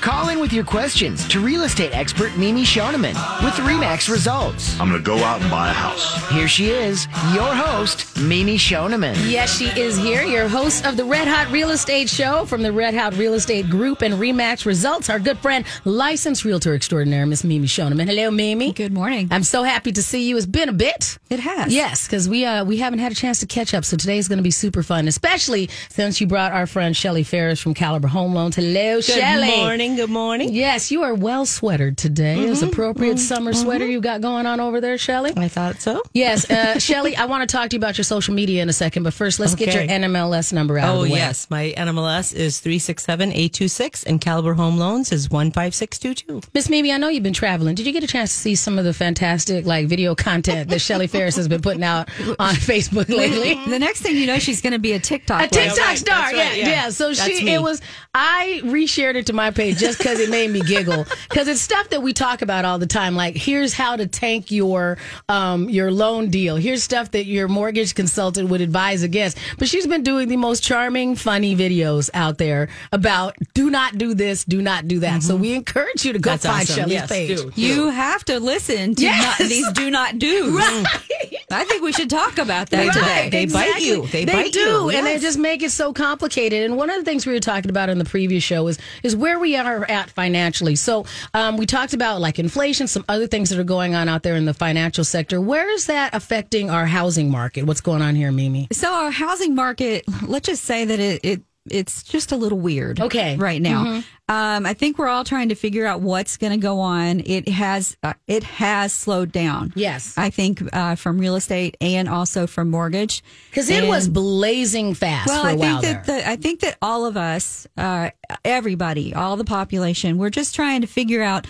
Call in with your questions to real estate expert Mimi Schoneman with Re/Max Results. I'm going to go out and buy a house. Here she is, your host, Mimi Schoneman. Yes, she is here, your host of the Red Hot Real Estate Show from the Red Hot Real Estate Group and Re/Max Results. Our good friend, licensed realtor extraordinaire, Miss Mimi Schoneman. Hello, Mimi. Good morning. I'm so happy to see you. It's been a bit. It has. Yes, because we uh, we haven't had a chance to catch up. So today is going to be super fun, especially since you brought our friend Shelly Farris from Caliber Home Loans. Hello, Shelly. Good Shelly. morning. Good morning. Yes, you are well sweatered today. It's mm-hmm. appropriate mm-hmm. summer sweater mm-hmm. you got going on over there, Shelly. I thought so. Yes, uh, Shelly, I want to talk to you about your social media in a second, but first, let's get your NMLS number out Oh, of the way. yes. My NMLS is 367826 and Caliber Home Loans is 15622. Miss Mimi, I know you've been traveling. Did you get a chance to see some of the fantastic like video content that Shelly Farris has been putting out on Facebook lately? The next thing you know, she's going to be a TikTok. A. TikTok right, star, that's yeah, yeah, yeah. So That's she, me. it was. I reshared it to my page just because it made me giggle because it's stuff that we talk about all the time. Like, here's how to tank your um your loan deal. Here's stuff that your mortgage consultant would advise against. But she's been doing the most charming, funny videos out there about do not do this, do not do that. So we encourage you to go That's find awesome. Shelly's Yes, page. do. You have to listen to Yes. not, these do not do. I think we should talk about that today. They bite you. They bite do, you. and they just make it so complicated. And one of the things we were talking about in the previous show is is where we are at financially. So um, we talked about like inflation, some other things that are going on out there in the financial sector. Where is that affecting our housing market? What's going on here, Mimi? So our housing market, let's just say that it, it it's just a little weird. Okay. right now. Um, I think we're all trying to figure out what's going to go on. It has uh, it has slowed down. Yes. I think uh, from real estate and also from mortgage Because it And- was blazing fast Well, for a I think that the, I think that all of us, uh, everybody, all the population, we're just trying to figure out.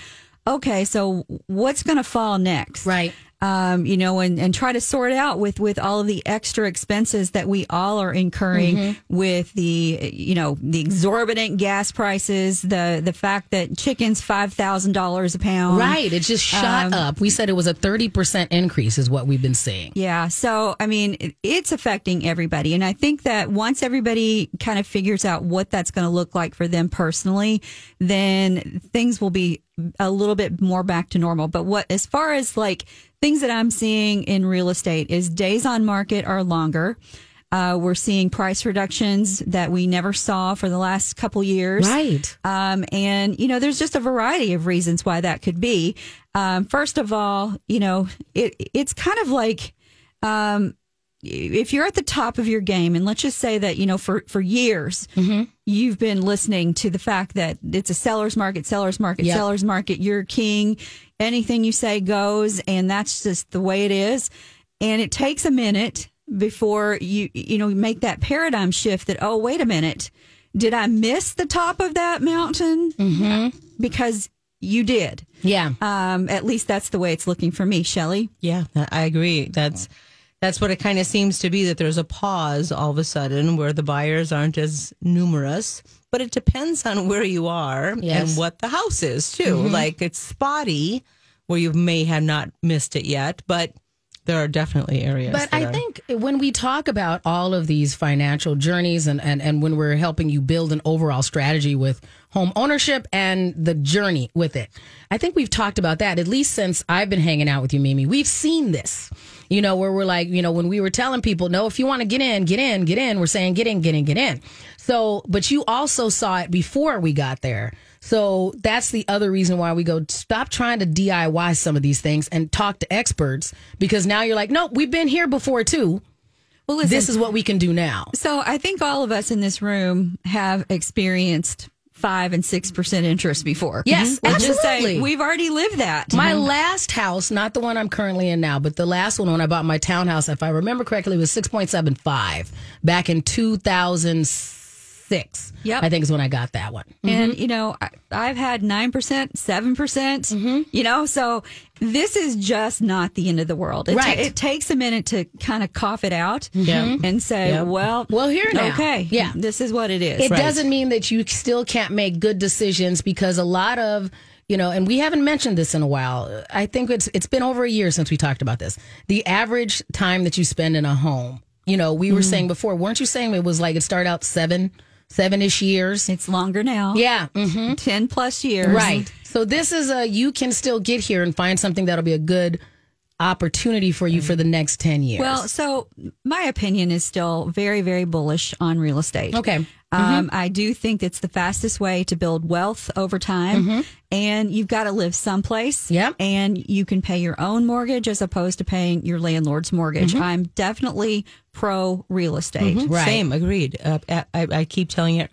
Okay, so what's going to fall next? Right. Um, you know, and, and try to sort out with with all of the extra expenses that we all are incurring Mm-hmm. with the you know the exorbitant gas prices, the the fact that chicken's five thousand dollars a pound. Right, it just shot Um, up. We said it was a thirty percent increase, is what we've been seeing. Yeah. So, I mean, it- it's affecting everybody. And I think that once everybody kind of figures out what that's going to look like for them personally, then things will be a little bit more back to normal. But what, as far as like things that I'm seeing in real estate is days on market are longer. Uh, we're seeing price reductions that we never saw for the last couple years. Right. Um, and, you know, there's just a variety of reasons why that could be. Um, first of all, you know, it, it's kind of like, um, if you're at the top of your game, and let's just say that, you know, for, for years, you've been listening to the fact that it's a seller's market, seller's market, Yep. seller's market, you're king, anything you say goes, and that's just the way it is. And it takes a minute before you, you know, make that paradigm shift that, oh, wait a minute, did I miss the top of that mountain? Mm-hmm. Because you did. Yeah. Um, at least that's the way it's looking for me, Shelly. Yeah, I agree. That's that's what it kind of seems to be that there's a pause all of a sudden where the buyers aren't as numerous. But it depends on where you are Yes. and what the house is too. Mm-hmm. Like it's spotty where you may have not missed it yet, but there are definitely areas. But I are- think when we talk about all of these financial journeys and, and, and when we're helping you build an overall strategy with home ownership and the journey with it, I think we've talked about that at least since I've been hanging out with you, Mimi. We've seen this, you know, where we're like, you know, when we were telling people, no, if you want to get in, get in, get in, we're saying get in, get in, get in. So, but you also saw it before we got there. So that's the other reason why we go stop trying to DIY some of these things and talk to experts because now you're like, no, we've been here before too. Well, listen, This is what we can do now. so I think all of us in this room have experienced five and six percent interest before. Yes, mm-hmm. Let's just say absolutely. we've already lived that. My mm-hmm. last house, not the one I'm currently in now, but the last one when I bought my townhouse, if I remember correctly, was 6.75 back in six. Yep. I think is when I got that one. And, mm-hmm. you know, I, I've had 9%, 7%, percent mm-hmm. you know, so this is just not the end of the world. It, ta- Right. it takes a minute to kind of cough it out Yeah. Mm-hmm. and say, Yep. well, Well, here now. Okay. Yeah. This is what it is. It Right. doesn't mean that you still can't make good decisions because a lot of you know, and we haven't mentioned this in a while. I think it's it's been over a year since we talked about this. The average time that you spend in a home. You know, we were saying before, weren't you saying it was like it started out seven, seven ish years? It's longer now. Yeah. hmm 10 plus years. Right. So this is a you can still get here and find something that'll be a good opportunity for you for the next 10 years. Well, so my opinion is still very, very bullish on real estate. okay. Um, I do think it's the fastest way to build wealth over time. And you've got to live someplace. Yep. And you can pay your own mortgage as opposed to paying your landlord's mortgage. I'm definitely pro real estate. Right. Same, agreed. Uh, I, I keep telling it.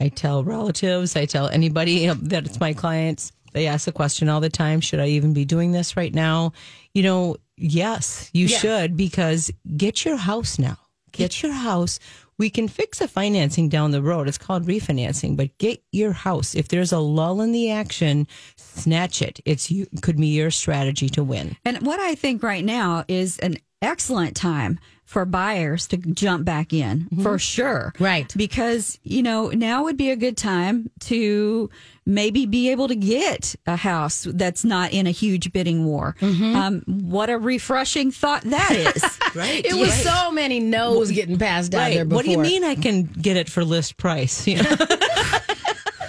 I tell relatives, I tell anybody that it's my clients. They ask the question all the time: Should I even be doing this right now? You know, yes, you should because get your house now. Get your house. We can fix the financing down the road. It's called refinancing, but get your house. If there's a lull in the action, snatch it. It's you could be your strategy to win. And what I think right now is an excellent time for buyers to jump back in for sure. Right. Because, you know, now would be a good time to maybe be able to get a house that's not in a huge bidding war. Um, what a refreshing thought that is. Right. It was so many no's getting passed out there before. What do you mean I can get it for list price? You know?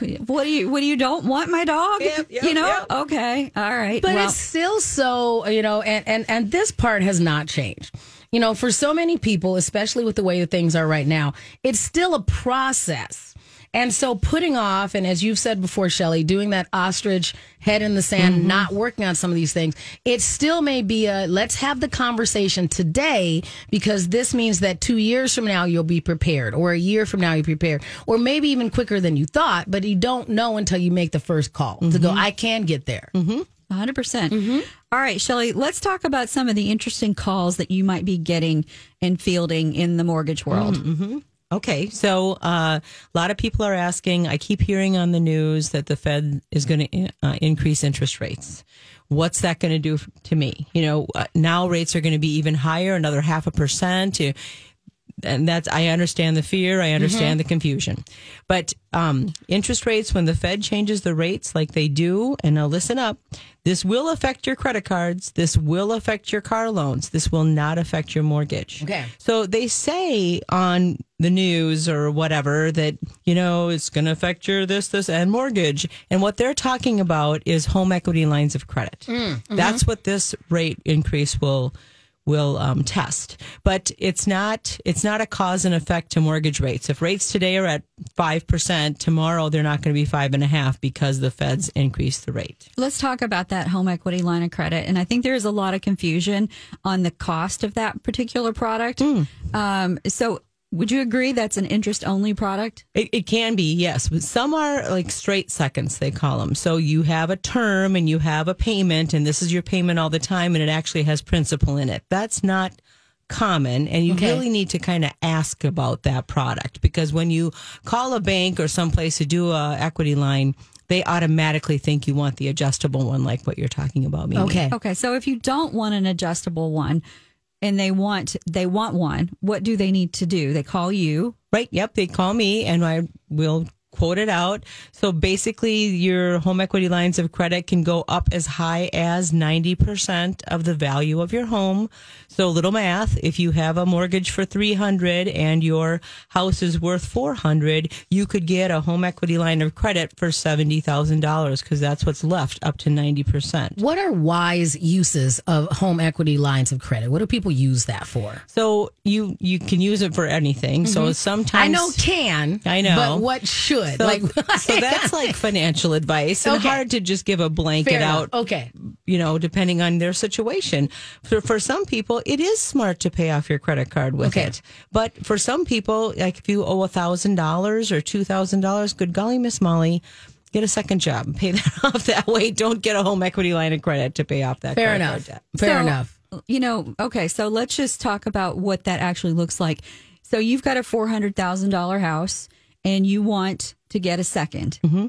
what do you what do you don't want my dog? Yep, yep, you know? yep. Okay. All right. But well, it's still so, you know, and, and, and this part has not changed. You know, for so many people, especially with the way that things are right now, it's still a process. And so putting off, and as you've said before, Shelly, doing that ostrich head in the sand, mm-hmm. not working on some of these things, it still may be a let's have the conversation today because this means that two years from now you'll be prepared, or a year from now you're prepared, or maybe even quicker than you thought, but you don't know until you make the first call to go, mm-hmm. I can get there. Mm-hmm. 100%. percent All right, Shelly, let's talk about some of the interesting calls that you might be getting and fielding in the mortgage world. Okay, so uh, a lot of people are asking. I keep hearing on the news that the Fed is going to uh, increase interest rates. What's that going to do to me? You know, uh, now rates are going to be even higher, another half a percent. And that's I understand the fear, I mm-hmm. understand the confusion, but um, interest rates when the Fed changes the rates like they do, and now listen up, this will affect your credit cards, this will affect your car loans, this will not affect your mortgage. Okay. So they say on the news or whatever that, you know, it's going to affect your this, this, and mortgage. And what they're talking about is home equity lines of credit. Mm. Mm-hmm. That's what this rate increase will will um, test but it's not it's not a cause and effect to mortgage rates if rates today are at 5% tomorrow they're not going to be five and a half because the feds increased the rate Let's talk about that home equity line of credit. And I think there is a lot of confusion on the cost of that particular product. Um, so, would you agree that's an interest only product? It, it can be, yes. But some are like straight seconds, they call them. So you have a term and you have a payment, and this is your payment all the time, and it actually has principal in it. That's not common, and you Okay. really need to kind of ask about that product because when you call a bank or someplace to do a equity line, they automatically think you want the adjustable one, like what you're talking about. Mimi. Okay. Okay, so if you don't want an adjustable one and they want they want one, what do they need to do? They call you. Right. Yep. They call me and I will quote it out. So basically, your home equity lines of credit can go up as high as 90% of the value of your home. So little math, if you have a mortgage for 300 and your house is worth 400, you could get a home equity line of credit for $70,000 because that's what's left up to 90%. What are wise uses of home equity lines of credit? What do people use that for? So you you can use it for anything. So sometimes I know can. I know. But what should? So, like so that's like financial advice and Okay. hard to just give a blanket fair enough. out, Okay. you know, depending on their situation. For, for some people, it is smart to pay off your credit card with Okay. it. But for some people, like if you owe a thousand dollars or two thousand dollars, good golly, Miss Molly, get a second job, and pay that off that way. Don't get a home equity line of credit to pay off that Fair credit enough. card debt. Fair So, enough. You know, okay, so let's just talk about what that actually looks like. So you've got a four hundred thousand dollar house, and you want to get a 2nd Mm-hmm.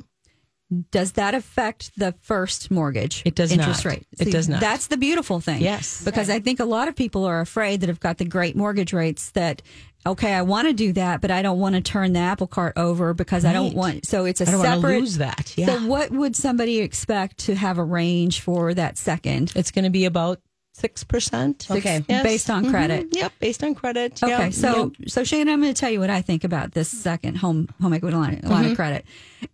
Does that affect the first mortgage? It does interest not. rate. It does not. That's the beautiful thing. Yes. because I think a lot of people are afraid that have got the great mortgage rates that. Okay, I want to do that, but I don't want to turn the apple cart over because I don't want. So it's a I don't wanna separate. lose that. Yeah. So what would somebody expect to have a range for that second? It's going to be about six percent. Okay. Based on credit. Yep, based on credit. Okay, Yep, so yep. so Shane, I'm going to tell you what I think about this second home home equity line, line Mm-hmm. of credit.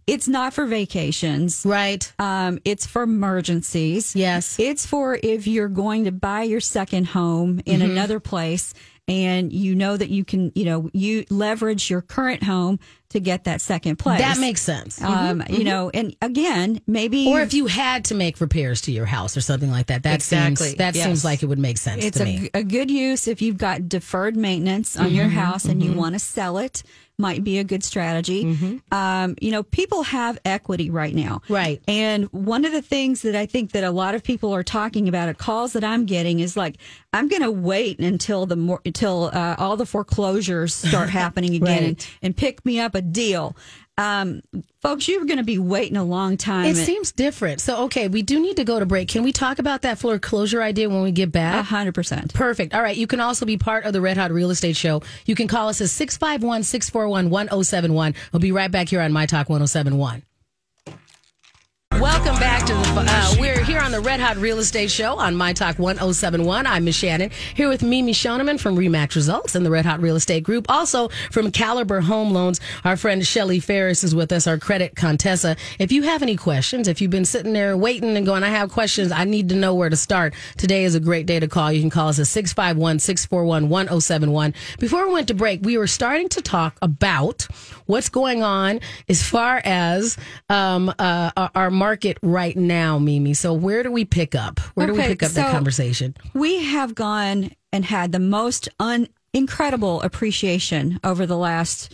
It's not for vacations. Right. Um, it's for emergencies. Yes. It's for if you're going to buy your second home in Mm-hmm. another place and you know that you can, you know, you leverage your current home to get that second place. That makes sense. um, you know, and again, maybe Or if you had to make repairs to your house or something like that, that Exactly. seems that Yes. seems like it would make sense it's to a, me. a good use if you've got deferred maintenance on Mm-hmm. your house and you want to sell it might be a good strategy Mm-hmm. um, you know people have equity right now Right. and one of the things that i think that a lot of people are talking about at calls that i'm getting is like i'm going to wait until the more until uh, all the foreclosures start happening again and, and pick me up a deal um, folks you're going to be waiting a long time It seems different. So okay, we do need to go to break. Can we talk about that foreclosure idea when we get a back? hundred percent Perfect. All right. You can also be part of the Red Hot Real Estate Show. You can call us at 651 641 1071. We'll be right back here on My Talk 1071. Welcome back to the. Uh, we're here on the Red Hot Real Estate Show on My Talk 1071. I'm Miss Shannan here with Mimi Schoneman from Re/Max Results and the Red Hot Real Estate Group. Also from Caliber Home Loans, our friend Shelly Farris is with us, our credit contessa. If you have any questions, if you've been sitting there waiting and going, I have questions, I need to know where to start. Today is a great day to call. You can call us at 651 641 1071. Before we went to break, we were starting to talk about what's going on as far as um, uh, our- market right now, Mimi. So where do we pick up? Where do we pick up the so- conversation? we have gone and had the most un- incredible appreciation over the last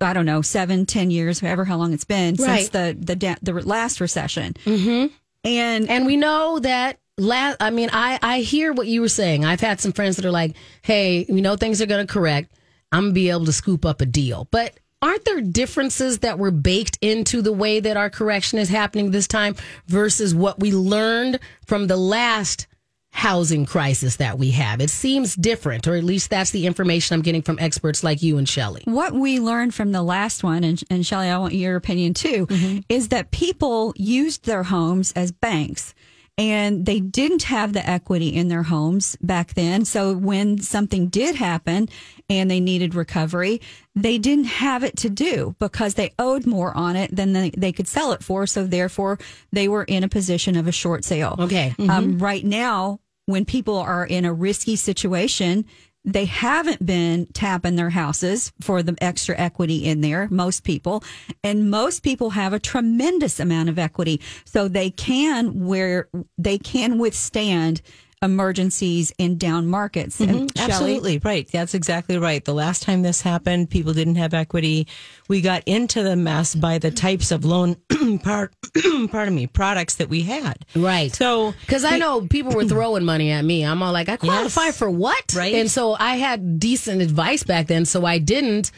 i don't know seven ten years however how long it's been Right. since the the, da- the last recession mm-hmm. and And we know that. La- I mean, I, I hear what you were saying. I've had some friends that are like, "Hey, we know things are going to correct. I'm gonna be able to scoop up a deal." But aren't there differences that were baked into the way that our correction is happening this time versus what we learned from the last housing crisis that we have? It seems different, or at least that's the information I'm getting from experts like you and Shelly. what we learned from the last one and, and shelly i want your opinion too mm-hmm. is that people used their homes as banks and they didn't have the equity in their homes back then. So when something did happen and they needed recovery, they didn't have it to do because they owed more on it than they, they could sell it for. So therefore, they were in a position of a short sale. Okay. Um, right now, when people are in a risky situation, they haven't been tapping their houses for the extra equity in there, most people. And most people have a tremendous amount of equity. So they can where they can withstand emergencies in down markets. And mm-hmm. Shelly? Absolutely right. That's exactly right. The last time this happened, people didn't have equity. We got into the mess by the types of loan part, pardon me, products that we had. Right. So, Because I know people were throwing money at me. I'm all like, I qualify Yes. for what? Right. And so I had decent advice back then. So I didn't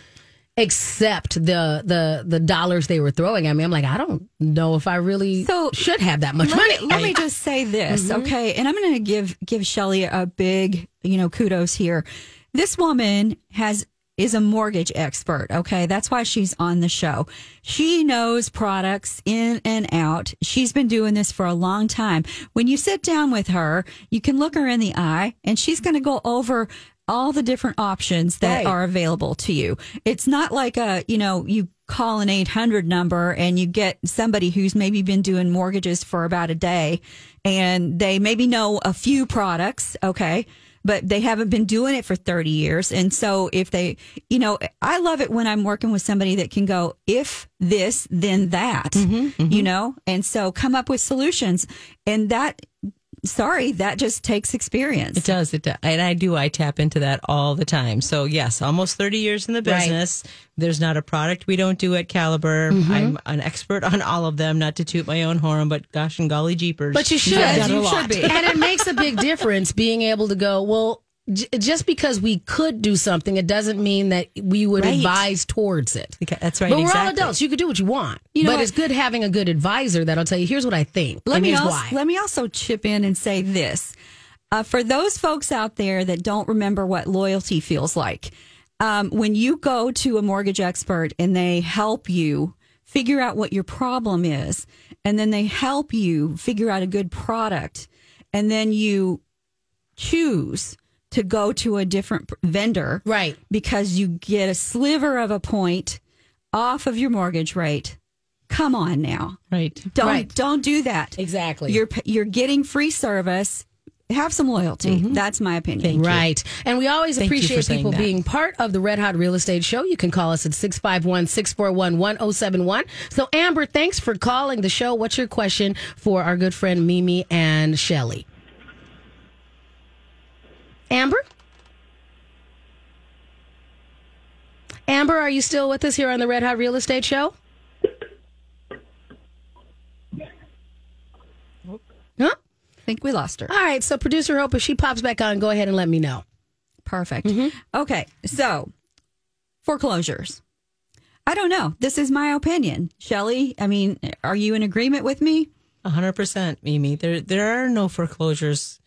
accept the the the dollars they were throwing at me. I'm like, I don't know if I really So, should have that much let money. Me, let me just say this, Mm-hmm. okay? And I'm going to give give Shelly a big, you know, kudos here. This woman has is a mortgage expert, okay? That's why she's on the show. She knows products in and out. She's been doing this for a long time. When you sit down with her, you can look her in the eye and she's going to go over all the different options that Right. are available to you. It's not like a, you know, you call an 800 number and you get somebody who's maybe been doing mortgages for about a day and they maybe know a few products, okay? But they haven't been doing it for 30 years. And so if they, you know, I love it when I'm working with somebody that can go, if this, then that, mm-hmm, you mm-hmm. know? And so come up with solutions. And that, sorry, that just takes experience. It does. It does. And I do. I tap into that all the time. So yes, almost 30 years in the Right. business. There's not a product we don't do at Caliber. Mm-hmm. I'm an expert on all of them, not to toot my own horn, but gosh and golly jeepers. But you should. I've done a You lot. and it makes a big difference being able to go, well, j- just because we could do something, it doesn't mean that we would Right. advise towards it. Okay, That's right. But we're all adults. You can do what you want. You know but what? it's good having a good advisor that'll tell you, here's what I think. Let me here's also, why. let me also chip in and say this. Uh, for those folks out there that don't remember what loyalty feels like, um, when you go to a mortgage expert and they help you figure out what your problem is, and then they help you figure out a good product, and then you choose to go to a different vendor, Right. Because you get a sliver of a point off of your mortgage rate. Come on now. Right. Don't Right. don't do that. Exactly. You're you're getting free service. Have some loyalty. That's my opinion. Right. And we always Thank appreciate people that. being part of the Red Hot Real Estate Show. You can call us at 651 641 1071. So, Amber, thanks for calling the show. What's your question for our good friend Mimi and Shelly? Amber? Amber, are you still with us here on the Red Hot Real Estate Show? Huh? I think we lost her. All right. So, producer Hope, if she pops back on, go ahead and let me know. Perfect. Mm-hmm. Okay, so foreclosures. I don't know. This is my opinion. Shelly, I mean, are you in agreement with me? A hundred percent, Mimi. There, there are no foreclosures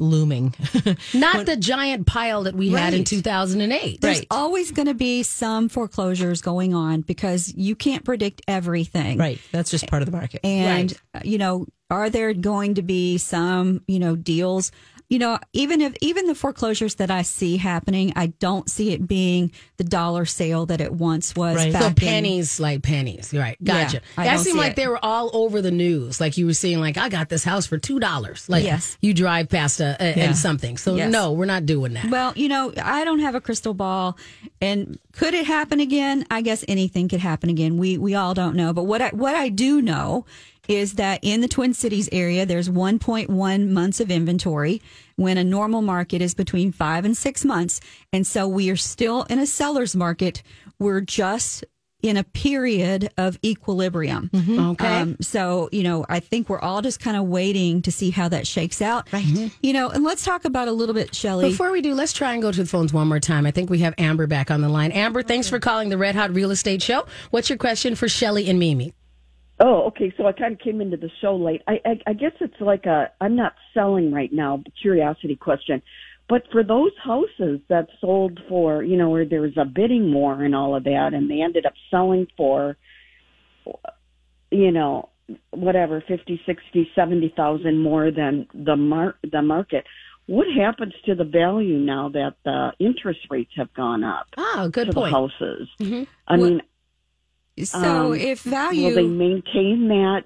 looming. Not the giant pile that we had in 2008. There's Right. always going to be some foreclosures going on because you can't predict everything. right. That's just part of the market. And, Right. uh, you know, are there going to be some, you know, deals? You know, even if, even the foreclosures that I see happening, I don't see it being the dollar sale that it once was. Right. Back So in- pennies, like pennies, right? Gotcha. Yeah, I that don't seemed see like it. they were all over the news. Like you were seeing, like I got this house for two dollars. Like Yes. you drive past a, a Yeah. and something. So Yes. no, we're not doing that. Well, you know, I don't have a crystal ball, and could it happen again? I guess anything could happen again. We we all don't know, but what I what I do know is that in the Twin Cities area, there's 1.1 months of inventory when a normal market is between five and six months, and so we are still in a seller's market. We're just in a period of equilibrium. Okay. Um, so, you know, I think we're all just kind of waiting to see how that shakes out. Right. You know, and let's talk about a little bit, Shelly. Before we do, let's try and go to the phones one more time. I think we have Amber back on the line. Amber, thanks for calling the Red Hot Real Estate Show. What's your question for Shelly and Mimi? Oh, okay. So I kind of came into the show late. I, I, I guess it's like a. I'm not selling right now. Curiosity question, but for those houses that sold for, you know, where there was a bidding war and all of that, and they ended up selling for, you know, whatever fifty, sixty, seventy thousand more than the mar- the market. What happens to the value now that the interest rates have gone up Oh, good to point. the houses? Mm-hmm. I Well, mean, So Um, if value, Will they maintain that?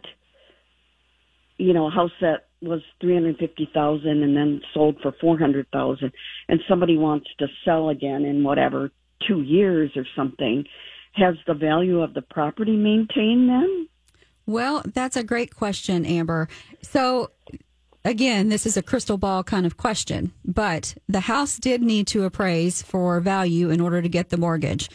You know, a house that was three hundred fifty thousand and then sold for four hundred thousand, and somebody wants to sell again in whatever two years or something. Has the value of the property maintained then? well, that's a great question, Amber. So again, this is a crystal ball kind of question, but the house did need to appraise for value in order to get the mortgage.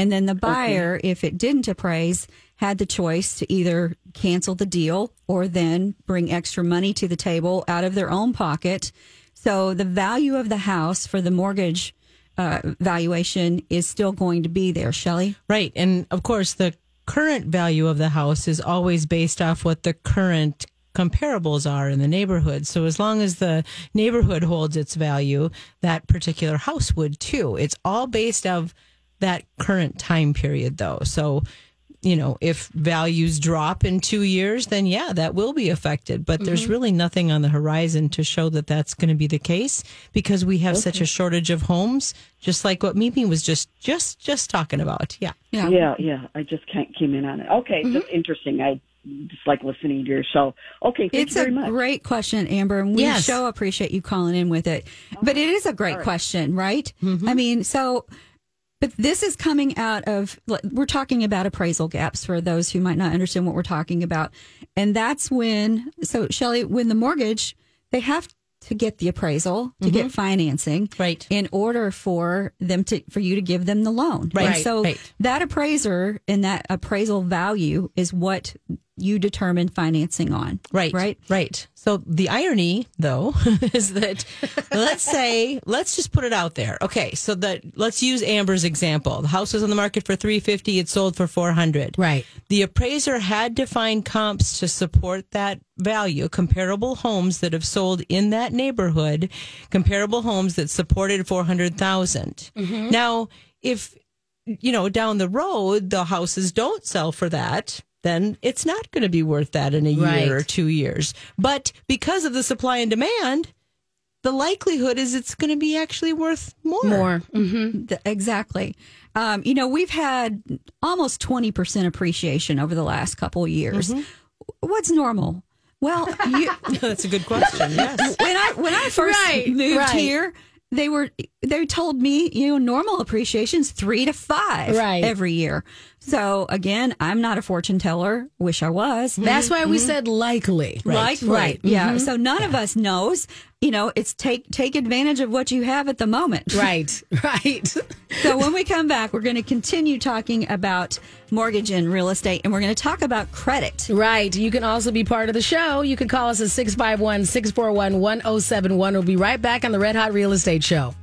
And then the buyer, if it didn't appraise, had the choice to either cancel the deal or then bring extra money to the table out of their own pocket. So the value of the house for the mortgage uh, valuation is still going to be there, Shelly. Right. And of course, the current value of the house is always based off what the current comparables are in the neighborhood. So as long as the neighborhood holds its value, that particular house would too. It's all based of that current time period though. So you know, if values drop in two years, then yeah, that will be affected. But there's really nothing on the horizon to show that that's going to be the case because we have such a shortage of homes, just like what Mimi was just just just talking about. Yeah. Yeah. Yeah, yeah. I just can't came in on it. Okay, just interesting. I just like listening to your show. Okay, thank It's you a very much. great question, Amber, and we Yes. so appreciate you calling in with it. But it is a great question, right? Mm-hmm. I mean, so, but this is coming out of, we're talking about appraisal gaps for those who might not understand what we're talking about. And that's when, so Shelly, when the mortgage, they have to get the appraisal to get financing Mm-hmm. Right. in order for them to for you to give them the loan Right, And so right. that appraiser and that appraisal value is what you determine financing on. Right. Right. Right. So the irony though is that let's say let's just put it out there. Okay, so that let's use Amber's example. The house was on the market for 350, it sold for 400. Right. The appraiser had to find comps to support that value, comparable homes that have sold in that neighborhood, comparable homes that supported 400,000. Mm-hmm. Now, if you know, down the road the houses don't sell for that, then it's not going to be worth that in a Right. year or two years. But because of the supply and demand, the likelihood is it's going to be actually worth more. More. hmm Exactly. Um, you know, we've had almost 20% appreciation over the last couple of years. What's normal? Well, you, That's a good question. Yes. when I when I first Right, moved right. here, they were they told me you know normal appreciation's three to five Right. every year. So again, I'm not a fortune teller. Wish I was. Mm-hmm. That's why we mm-hmm. said likely. Likely. Right. Yeah. Mm-hmm. So none of us knows. You know, it's take take advantage of what you have at the moment. Right. Right. So when we come back, we're going to continue talking about mortgage and real estate, and we're going to talk about credit. Right. You can also be part of the show. You can call us at 651 641 1071. We'll be right back on the Red Hot Real Estate Show.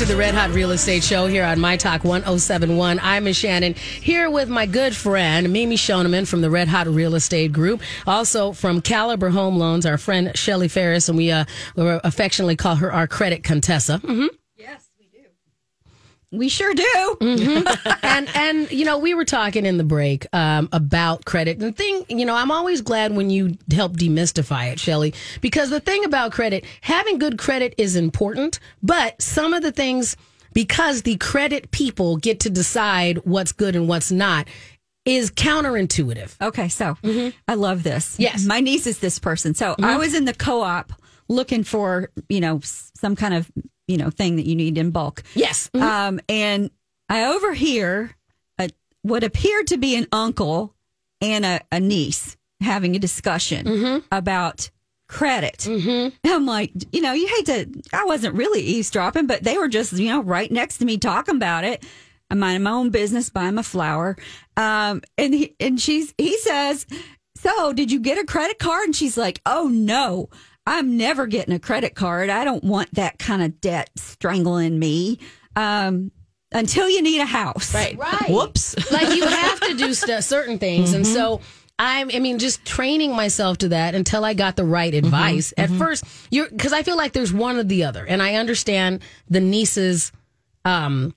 To the Red Hot Real Estate Show here on My Talk 1071. I'm Miss Shannan here with my good friend Mimi Schoneman from the Red Hot Real Estate Group. Also from Caliber Home Loans, our friend Shelly Farris, and we uh, affectionately call her our credit Contessa. hmm We sure do. Mm-hmm. and and you know we were talking in the break um, about credit and the thing you know i'm always glad when you help demystify it shelly because the thing about credit having good credit is important but some of the things because the credit people get to decide what's good and what's not is counterintuitive Okay, so mm-hmm. I love this. Yes. My niece is this person. So I mm-hmm. was in the co op looking for, you know, some kind of, you know, thing that you need in bulk. yes Um, and I overhear a, what appeared to be an uncle and a, a niece having a discussion about credit. I'm like, you know, you hate to, I wasn't really eavesdropping, but they were just, you know, right next to me talking about it. I'm minding my own business, buying my flower. Um, and he, and she's, he says, so did you get a credit card? And she's like, oh no, I'm never getting a credit card. I don't want that kind of debt strangling me. Um, until you need a house. right Whoops. like you have to do st- certain things and so I'm, I mean, just training myself to that until I got the right advice. At first, you're because I feel like there's one or the other, and I understand the niece's um,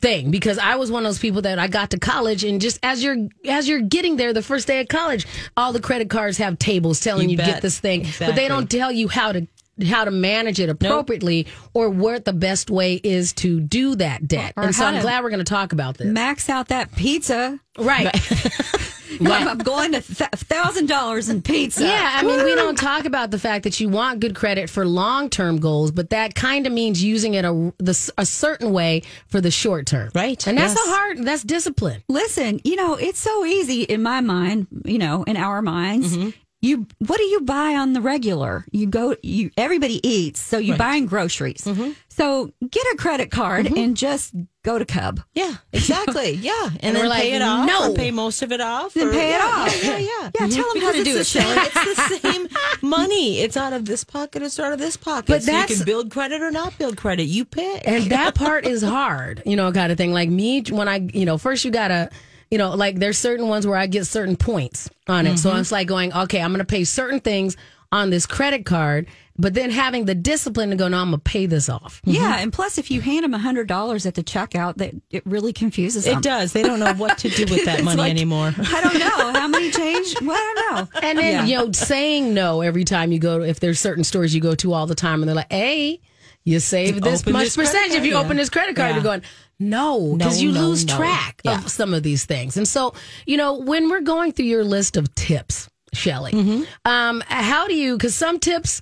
thing because I was one of those people that I got to college and just as you're as you're getting there, the first day of college, all the credit cards have tables telling You you, get this thing, but they don't tell you how to how to manage it appropriately or what the best way is to do that debt. Or and so I'm glad we're going to talk about this. Max out that pizza. Right. I'm, going to thousand dollars in pizza. Yeah, I mean, we don't talk about the fact that you want good credit for long term goals, but that kind of means using it a, the, a certain way for the short term. Right, And that's yes. a hard, that's discipline. Listen, you know, it's so easy in my mind, you know, in our minds. Mm-hmm. You what do you buy on the regular? You go you everybody eats, so you Right. buying groceries. Mm-hmm. So get a credit card and just go to Cub. Yeah, exactly. Yeah, and, And then we're like, pay it off. no. or pay most of it off. Then or- pay it yeah, off. Yeah, yeah, yeah. Yeah, tell 'em how to Because do it's it, the. It's the same money. It's out of this pocket. It's out of this pocket. But so you can build credit or not build credit. You pick. And that part is hard, you know, kind of thing. Like me, when I, you know, first you gotta, you know, like there's certain ones where I get certain points on it. So mm-hmm. it's like going, okay, I'm going to pay certain things on this credit card, but then having the discipline to go, no, I'm going to pay this off. Yeah, mm-hmm. and plus if you hand them a hundred dollars at the checkout, that it really confuses them. it does. They don't know what to do with that money like, anymore. I don't know how many change. Well, I don't know. And then, Yeah. you know, saying no every time you go to, if there's certain stores you go to all the time and they're like, hey, you save this Open much this credit percentage if you yeah. open this credit card. Yeah. You're going, no, because No, you no, lose no. track Yeah. of some of these things. And so, you know, when we're going through your list of tips, Shelly, Mm-hmm. um, how do you, because some tips,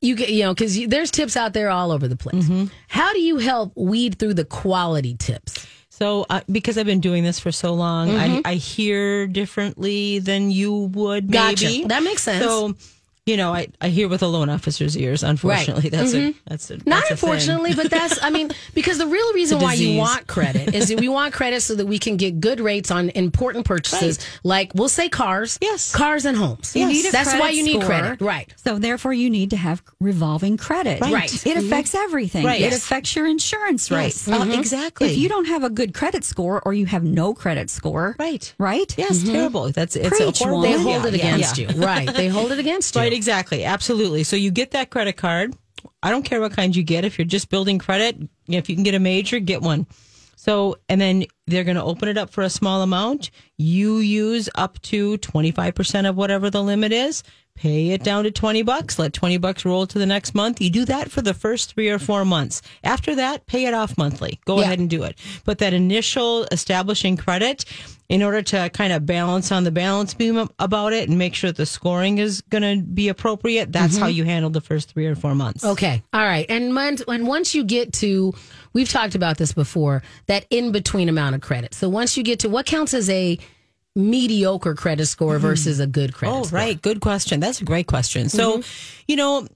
you get, you know, because there's tips out there all over the place. Mm-hmm. How do you help weed through the quality tips? So, uh, because I've been doing this for so long, I, I hear differently than you would. Gotcha. Maybe. That makes sense. So, you know, I, I hear with a loan officer's ears. Unfortunately, that's a mm-hmm. that's a Not that's a thing. unfortunately, but that's, I mean, because the real reason a why you want credit is that we want credit so that we can get good rates on important purchases, like we'll say cars. Yes. Cars and homes. A That's why you need score. credit. Right. So therefore, you need to have revolving credit. Right. Right. It mm-hmm. affects everything. Right. It Yes. affects your insurance rates. Yes. Uh, exactly. If you don't have a good credit score or you have no credit score, Right. Right. Yes, terrible. That's it's Preach, a horrible. They hold yeah, it against yeah. you. Right. They hold it against you. Exactly. Absolutely. So you get that credit card. I don't care what kind you get. If you're just building credit, if you can get a major, get one. So, and then they're going to open it up for a small amount. You use up to 25% of whatever the limit is. Pay it down to 20 bucks. Let 20 bucks roll to the next month. You do that for the first three or four months. After that, pay it off monthly. Go Yeah. ahead and do it. But that initial establishing credit, in order to kind of balance on the balance beam about it and make sure that the scoring is going to be appropriate, that's how mm-hmm. you handle the first three or four months. Okay. All right. And when, when once you get to, we've talked about this before, that in between amount of credit. So once you get to what counts as a mediocre credit score mm-hmm. versus a good credit score. Oh, score. right. Good question. That's a great question. So, mm-hmm. you know,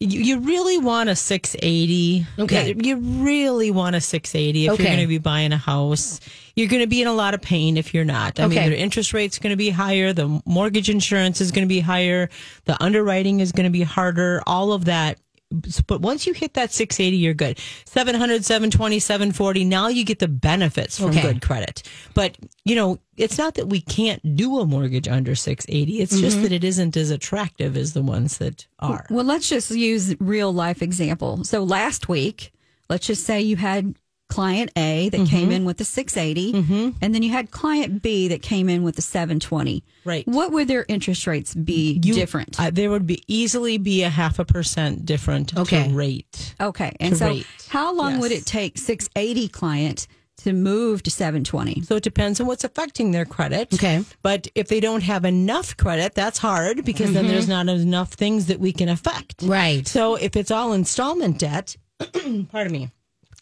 you, you really want a 680. Okay. You really want a 680 if Okay. you're going to be buying a house. You're going to be in a lot of pain if you're not. I Okay. mean, the interest rate's going to be higher. The mortgage insurance is going to be higher. The underwriting is going to be harder. All of that. But once you hit that 680, you're good. 700, 720, 740. Now you get the benefits from Okay. good credit. But, you know, it's not that we can't do a mortgage under 680. It's just mm-hmm. that it isn't as attractive as the ones that are. Well, let's just use real life example. So last week, let's just say you had client A that Mm-hmm. came in with the 680 and then you had client B that came in with the 720. Right. What would their interest rates be You- different? Uh, there would be easily be a half a percent different Okay. rate. okay. And so Great. how long would it take 680 client to move to 720? So it depends on what's affecting their credit. Okay. But if they don't have enough credit, that's hard because then there's not enough things that we can affect. Right. So if it's all installment debt, pardon me,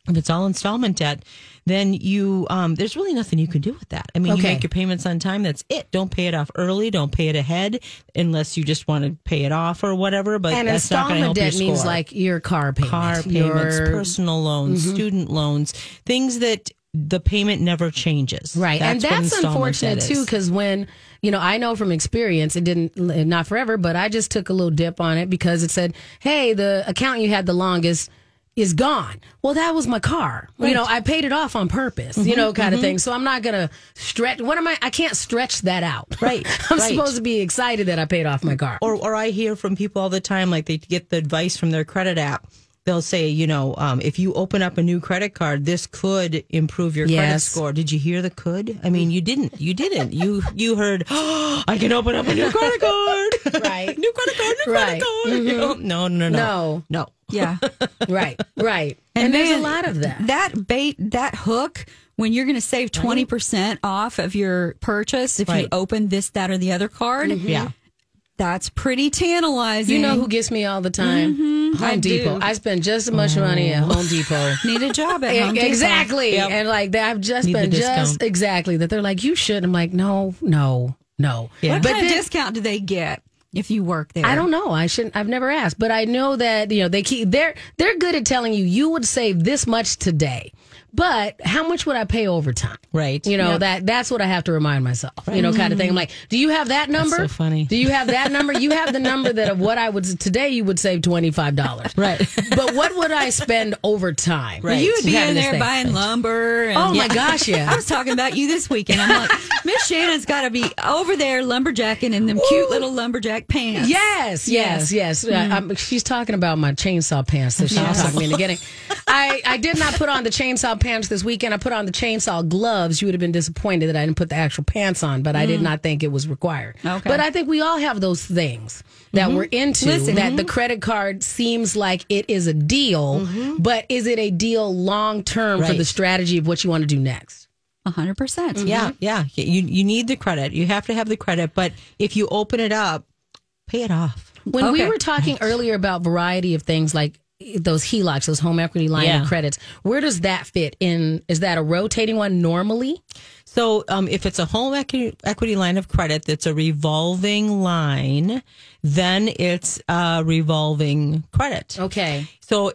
if it's all installment debt, then you um, there's really nothing you can do with that. I mean, you Okay. make your payments on time. That's it. Don't pay it off early. Don't pay it ahead unless you just want to pay it off or whatever. But And that's not going to installment debt means like your car payment, car payments, your- personal loans, Mm-hmm. student loans, things that the payment never changes. Right. and that's unfortunate too, because when, you know, I know from experience, it didn't, not forever, but I just took a little dip on it because it said, hey, the account you had the longest is gone. Well, that was my car. You know, I paid it off on purpose, Mm-hmm, you know, kind of thing. So I'm not going to stretch, what am I? I can't stretch that out. Right, I'm right. supposed to be excited that I paid off my car. or or I hear from people all the time, like they get the advice from their credit app. They'll say, you know, um, if you open up a new credit card, this could improve your credit score. Did you hear the could? I mean, you didn't. You didn't. You you heard. Oh, I can open up a new credit card. Right. new credit card. New Right. credit card. You know, No, no, no, No. no. Yeah. right. Right. And, there's a lot of that. That bait, that hook, when you're going to save 20% off of your purchase if you open this, that, or the other card. Yeah. That's pretty tantalizing. You know who gets me all the time? Mm-hmm. Home I do. Depot. I spend just as much oh, money at Home Depot. need a job at Home Depot. exactly. Yep. And like that, I've just Need been just exactly that. They're like, you should. I'm like, no, no, no. Yeah. What But kind of then- discount do they get if you work there? I don't know. I shouldn't. I've never asked, but I know that you know they keep. They're they're good at telling you you would save this much today, but how much would I pay overtime? Right. You know Yep. that that's what I have to remind myself. You know, kind of thing. I'm like, do you have that number? so funny. Do you have that number? You have the number that of what I would today. You would save twenty five dollars. Right. But what would I spend overtime? Right. You would be in of there thing. buying lumber. And Oh my gosh, yeah. I was talking about you this weekend. I'm like, Miss Shannan's got to be over there lumberjacking in them cute little lumberjack pants. Yes, yes, yes. Uh, um, she's talking about my chainsaw pants that she was talking me into getting. I, I did not put on the chainsaw pants this weekend. I put on the chainsaw gloves. You would have been disappointed that I didn't put the actual pants on, but I did mm. not think it was required. Okay. But I think we all have those things that mm-hmm. we're into Listen. that the mm-hmm. credit card seems like it is a deal, mm-hmm. but is it a deal long term for the strategy of what you want to do next? 100%. percent Yeah, yeah. You you need the credit. You have to have the credit, but if you open it up, pay it off. When we were talking earlier about variety of things like those HELOCs, those home equity line Yeah. of credits. Where does that fit in? Is that a rotating one normally? So um, if it's a home equity, equity line of credit that's a revolving line, then it's a revolving credit. Okay. So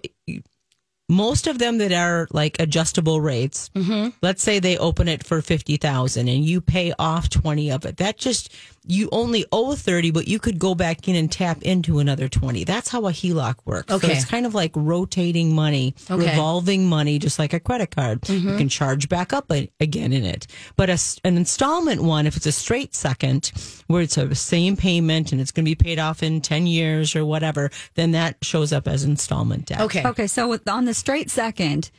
most of them that are like adjustable rates, mm-hmm. let's say they open it for 50,000 and you pay off 20 of it. That just you only owe 30 but you could go back in and tap into another 20. That's how a HELOC works. Okay. So it's kind of like rotating money, Okay. revolving money just like a credit card. You mm-hmm. can charge back up again in it. But a s an installment one if it's a straight second where it's a same payment and it's going to be paid off in 10 years or whatever, then that shows up as installment debt. Okay. Okay, so with, on the straight second,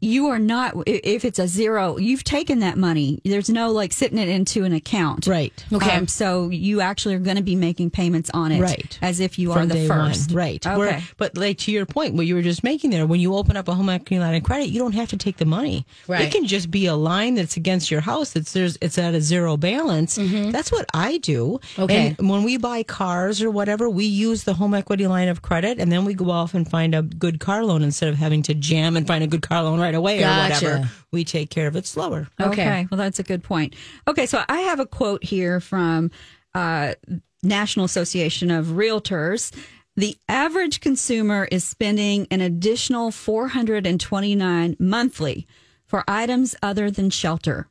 you are not. If it's a zero, you've taken that money. There's no like sitting it into an account. Right. Okay. Um, so you actually are going to be making payments on it, Right. As if you are the first, one. Right. Okay. Where- but like to your point, what you were just making there, when you open up a home equity line of credit, you don't have to take the money. Right. It can just be a line that's against your house. That's there's it's at a zero balance. That's what I do. Mm-hmm. Okay. And when we buy cars or whatever, we use the home equity line of credit, and then we go off and find a good car loan instead of having to jam and find a good car loan right away Gotcha. or whatever. We take care of it slower. Okay. Well, that's a good point. Okay, so I have a quote here from uh, National Association of Realtors. The average consumer is spending an additional 429 monthly for items other than shelter.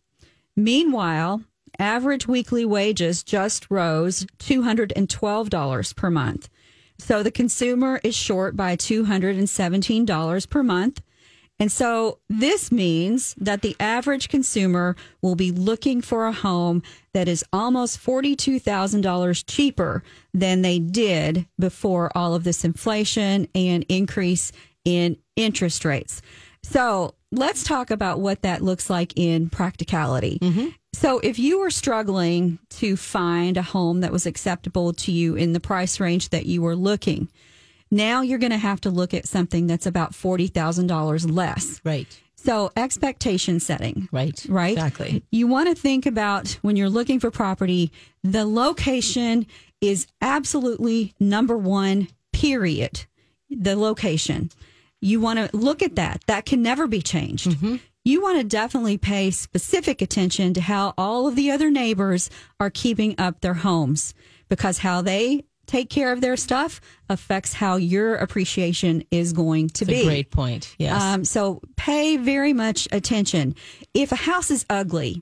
Meanwhile, average weekly wages just rose $212 per month. So the consumer is short by $217 per month. And so this means that the average consumer will be looking for a home that is almost $42,000 cheaper than they did before all of this inflation and increase in interest rates. So let's talk about what that looks like in practicality. Mm-hmm. So if you were struggling to find a home that was acceptable to you in the price range that you were looking, now you're going to have to look at something that's about $40,000 less. Right. So expectation setting. Right. Right? Exactly. You want to think about when you're looking for property, the location is absolutely number one, period. The location. You want to look at that. That can never be changed. Mm-hmm. You want to definitely pay specific attention to how all of the other neighbors are keeping up their homes because how they take care of their stuff affects how your appreciation is going to It's be. a great point. Yes. Um, so pay very much attention. If a house is ugly,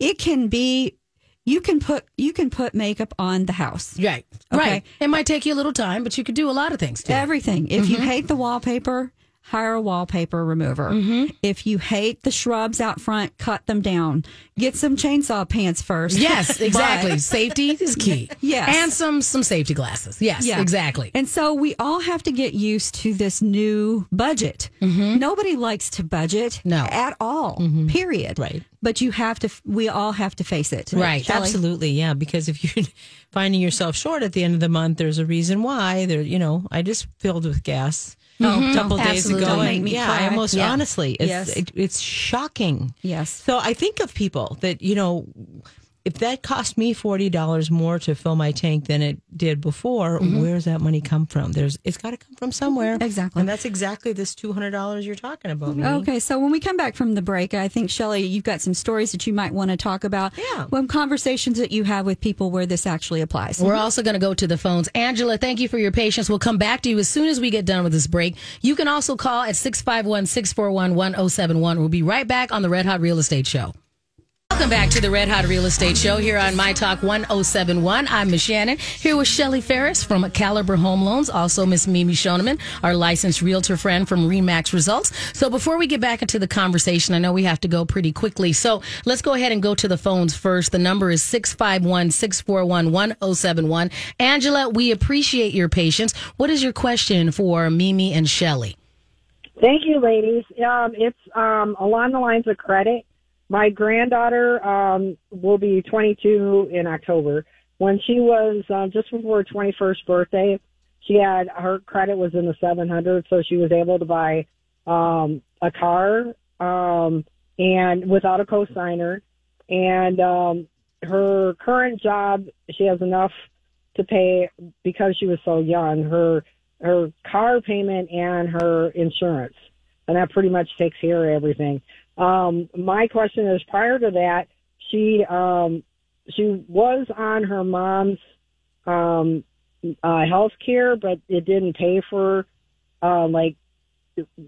it can be. You can put you can put makeup on the house. Right. Okay. Right. It might take you a little time, but you could do a lot of things too. Everything. If you hate the wallpaper, hire a wallpaper remover. Mm-hmm. If you hate the shrubs out front, cut them down. Get some chainsaw pants first. Yes, exactly. But- Safety is key. Yes. And some some safety glasses. Yes, Yeah. exactly. And so we all have to get used to this new budget. Mm-hmm. Nobody likes to budget No. at all, mm-hmm. period. Right. But you have to, we all have to face it. Right. Shelly? Absolutely, yeah. Because if you're finding yourself short at the end of the month, there's a reason why. There, you know, I just filled with gas Oh, mm-hmm. a couple days absolutely. ago. Don't make me yeah, cry. I almost Yeah. honestly, it's Yes. it, it's shocking. Yes. So I think of people that you know, if that cost me forty dollars more to fill my tank than it did before, mm-hmm. where's that money come from? There's it's got to come from somewhere. Exactly. and that's exactly this two hundred dollars you're talking about. Mm-hmm. Mimi. Okay, so when we come back from the break, I think Shelly, you've got some stories that you might want to talk about. Yeah. When conversations that you have with people where this actually applies. We're also going to go to the phones. Angela, thank you for your patience. We'll come back to you as soon as we get done with this break. You can also call at 651 641 1071. We'll be right back on the Red Hot Real Estate Show. Welcome back to the Red Hot Real Estate Show here on My Talk 1071. I'm Miss Shannan here with Shelly Farris from Caliber Home Loans, also Miss Mimi Schoneman, our licensed realtor friend from Re/Max Results. So before we get back into the conversation, I know we have to go pretty quickly. So let's go ahead and go to the phones first. The number is 651 641 1071. Angela, we appreciate your patience. What is your question for Mimi and Shelly? Thank you, ladies. Um, it's um, along the lines of credit. My granddaughter um, will be 22 in October. When she was uh, just before her 21st birthday, she had her credit was in the 700, so she was able to buy um, a car um, and without a cosigner. And um, her current job, she has enough to pay because she was so young. Her her car payment and her insurance, and that pretty much takes care of everything. Um, my question is, prior to that, she um, she was on her mom's um, uh, health care, but it didn't pay for uh, like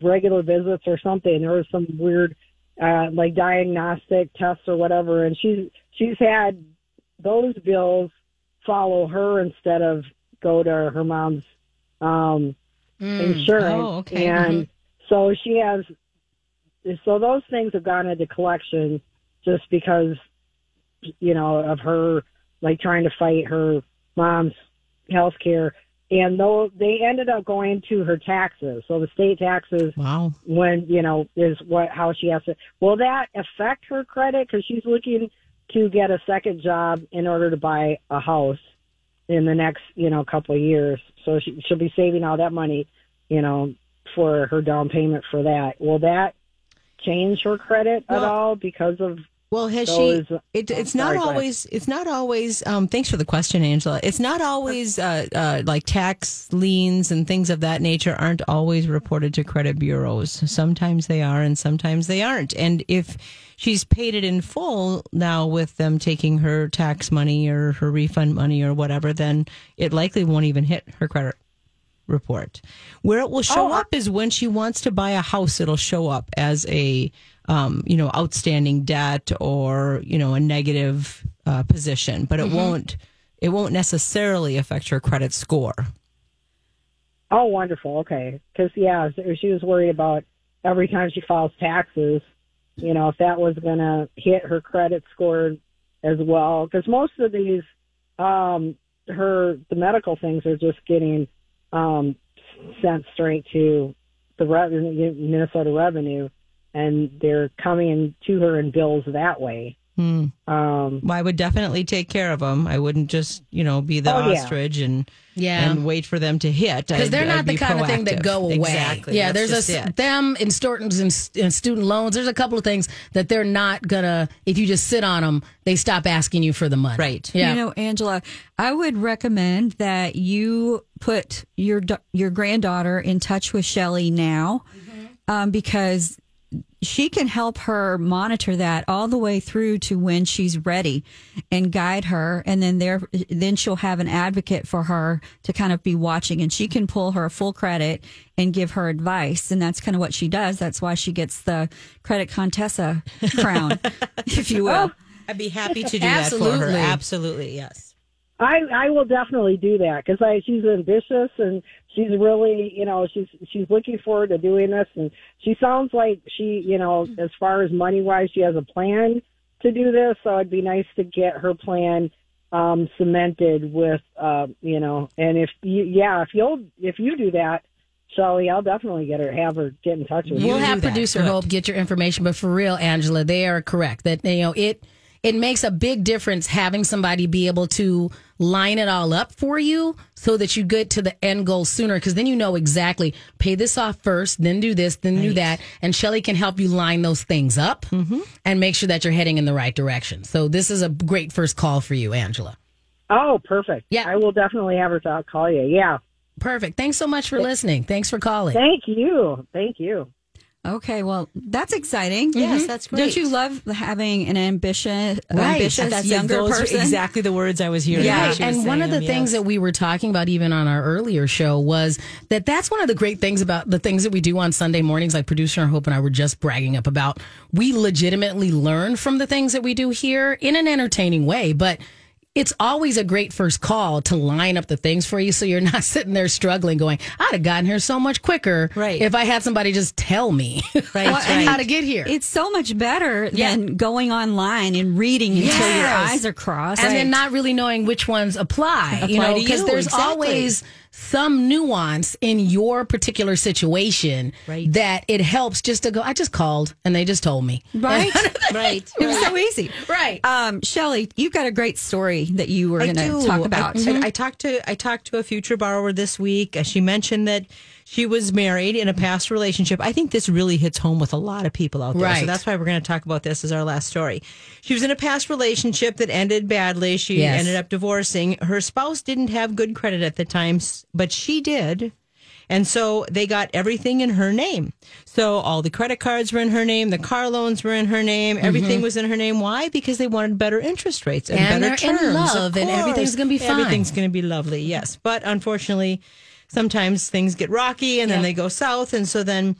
regular visits or something. There was some weird uh, like diagnostic tests or whatever, and she's she's had those bills follow her instead of go to her mom's um, insurance, Oh, okay. and so she has. So those things have gone into collection just because, you know, of her like trying to fight her mom's health care. And though they ended up going to her taxes, so the state taxes Wow. when you know is what how she has to. Will that affect her credit because she's looking to get a second job in order to buy a house in the next you know couple of years? So she, she'll be saving all that money, you know, for her down payment for that. Will that change her credit at all because of Well, has those- she? It, oh, it's sorry, not ahead. always. It's not always. Um, thanks for the question, Angela. It's not always uh, uh, like tax liens and things of that nature aren't always reported to credit bureaus. Sometimes they are, and sometimes they aren't. And if she's paid it in full now with them taking her tax money or her refund money or whatever, then it likely won't even hit her credit report. Where it will show up is when she wants to buy a house, it'll show up as a um, you know outstanding debt or you know a negative uh, position, but it won't it won't necessarily affect her credit score. Oh, wonderful. Okay. Because, yeah, she was worried about every time she files taxes, you know, if that was going to hit her credit score as well. Because most of these, um, her, the medical things are just getting um, sent straight to the revenue, Minnesota revenue, and they're coming to her in bills that way. Hmm. Um, Well, I would definitely take care of them. I wouldn't just you know be the Oh, yeah. ostrich and Yeah. and wait for them to hit because they're I'd not the be kind of thing that go away. Exactly. Yeah, That's there's a it. them in students and in student loans. There's a couple of things that they're not gonna. If you just sit on them, they stop asking you for the money. Right. Yeah. You know, Angela, I would recommend that you put your your granddaughter in touch with Shelly now, um, because she can help her monitor that all the way through to when she's ready and guide her and then there then she'll have an advocate for her to kind of be watching and she can pull her full credit and give her advice and that's kind of what she does that's why she gets the credit contessa crown if you will oh, I'd be happy to do that for her. Absolutely. Absolutely, yes. I I will definitely do that because I she's ambitious and she's really you know she's she's looking forward to doing this and she sounds like she you know as far as money wise she has a plan to do this so it'd be nice to get her plan um cemented with uh you know and if you yeah if you'll if you do that Shelly I'll definitely get her have her get in touch with you. We'll have producer Good. Hope get your information, but for real, Angela, they are correct that you know it. It makes a big difference having somebody be able to line it all up for you so that you get to the end goal sooner because then you know exactly pay this off first, then do this, then do that. And Shelly can help you line those things up mm-hmm. and make sure that you're heading in the right direction. So this is a great first call for you, Angela. Oh perfect Yeah. I will definitely have her to call you yeah Perfect. Thanks so much for listening. Thanks for calling. thank you thank you Okay, well, that's exciting. Yes, mm-hmm. that's great. Don't you love having an ambition, Right. ambitious That's younger those person? exactly the words I was hearing. Yeah, when she was and one of the them, things yes. that we were talking about even on our earlier show was that that's one of the great things about the things that we do on Sunday mornings. Like producer Hope and I were just bragging up about. We legitimately learn from the things that we do here in an entertaining way, but. It's always a great first call to line up the things for you so you're not sitting there struggling going, I'd have gotten here so much quicker Right. if I had somebody just tell me Right, how right. to get here. It's so much better Yeah. than going online and reading until your eyes are crossed. and then not really knowing which ones apply, you know, because there's exactly. always some nuance in your particular situation Right. that it helps just to go. I just called and they just told me. right? right. It was so easy. Right. Um, Shelly, you've got a great story that you were going to talk about. I, I, I talked to I talked to a future borrower this week. She mentioned that she was married in a past relationship. I think this really hits home with a lot of people out there. Right. So that's why we're going to talk about this as our last story. She was in a past relationship that ended badly. She Yes. ended up divorcing. Her spouse didn't have good credit at the time, but she did. And so they got everything in her name. So all the credit cards were in her name, the car loans were in her name, mm-hmm. everything was in her name. Why? Because they wanted better interest rates and, And better terms. of love and everything's gonna be fine. Everything's going to be lovely. Yes, but unfortunately, sometimes things get rocky and then they go south, and so then.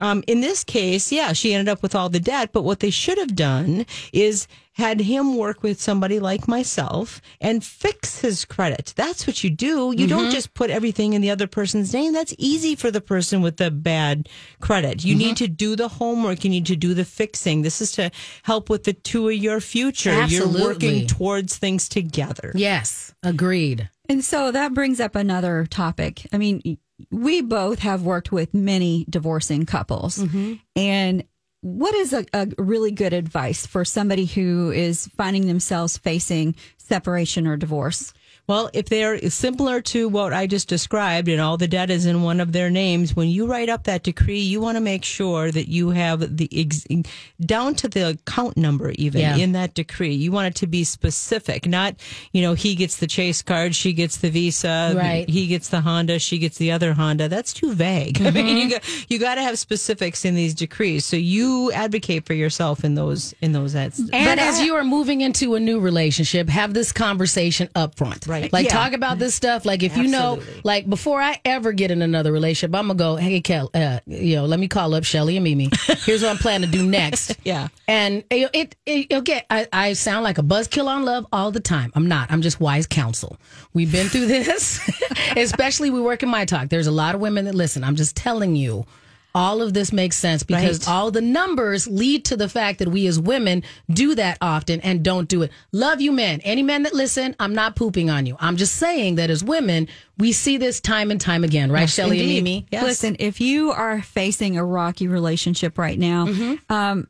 Um, in this case, yeah, she ended up with all the debt. But what they should have done is had him work with somebody like myself and fix his credit. That's what you do. You don't just put everything in the other person's name. That's easy for the person with the bad credit. You need to do the homework. You need to do the fixing. This is to help with the two of your future. Absolutely. You're working towards things together. Yes, agreed. And so that brings up another topic. I mean, we both have worked with many divorcing couples. Mm-hmm. And what is a, a really good advice for somebody who is finding themselves facing separation or divorce? Well, if they're similar to what I just described and all the debt is in one of their names, when you write up that decree, you want to make sure that you have the ex- down to the account number even Yeah. in that decree. You want it to be specific, not, you know, he gets the chase card, she gets the visa, Right. he gets the Honda, she gets the other Honda. That's too vague. I mean, you mm-hmm. got, you got to have specifics in these decrees. So you advocate for yourself in those in those ads. And as you are moving into a new relationship, have this conversation up front. Right. Like Yeah. talk about this stuff. Like if you know, like before I ever get in another relationship, I'm gonna go, hey Kel, uh, you know, let me call up Shelly and Mimi. Here's what I'm planning to do next. Yeah. And it, it, it okay, I, I sound like a buzzkill on love all the time. I'm not. I'm just wise counsel. We've been through this, especially we work in my talk. There's a lot of women that listen. I'm just telling you. All of this makes sense because Right. all the numbers lead to the fact that we as women do that often and don't do it. Love you, men. Any men that listen, I'm not pooping on you. I'm just saying that as women, we see this time and time again, right, Shelly and. Mimi? Yes. Listen, if you are facing a rocky relationship right now, um,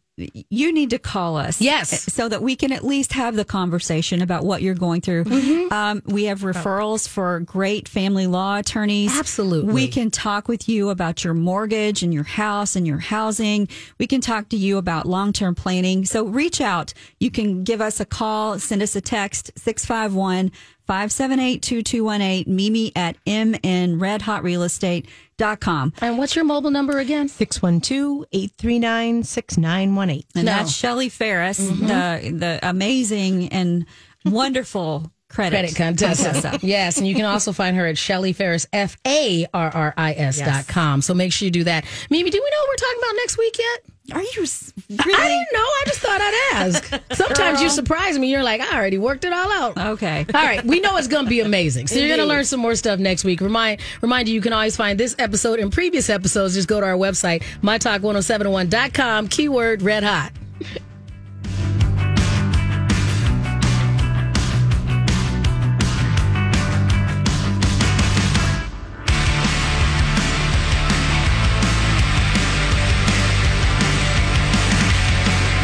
you need to call us. Yes. So that we can at least have the conversation about what you're going through. Um, we have referrals for great family law attorneys. Absolutely. We can talk with you about your mortgage and your house and your housing. We can talk to you about long term planning. So reach out. You can give us a call, send us a text, 651 578 2218, Mimi at mnredhotrealestate.com. And what's your mobile number again? 612-839-6918. And No. that's Shelly Farris, mm-hmm. the the amazing and wonderful credit, Credit contessa. contessa. yes, and you can also find her at Shelly Farris, F A R R I S dot com. So make sure you do that. Mimi, do we know what we're talking about next week yet? Are you really? I didn't know. I just thought I'd ask. Sometimes you surprise me. You're like, I already worked it all out. Okay. All right, we know it's going to be amazing. So you're going to learn some more stuff next week. Remind remind you you can always find this episode and previous episodes. Just go to our website mytalk1071.com keyword red hot.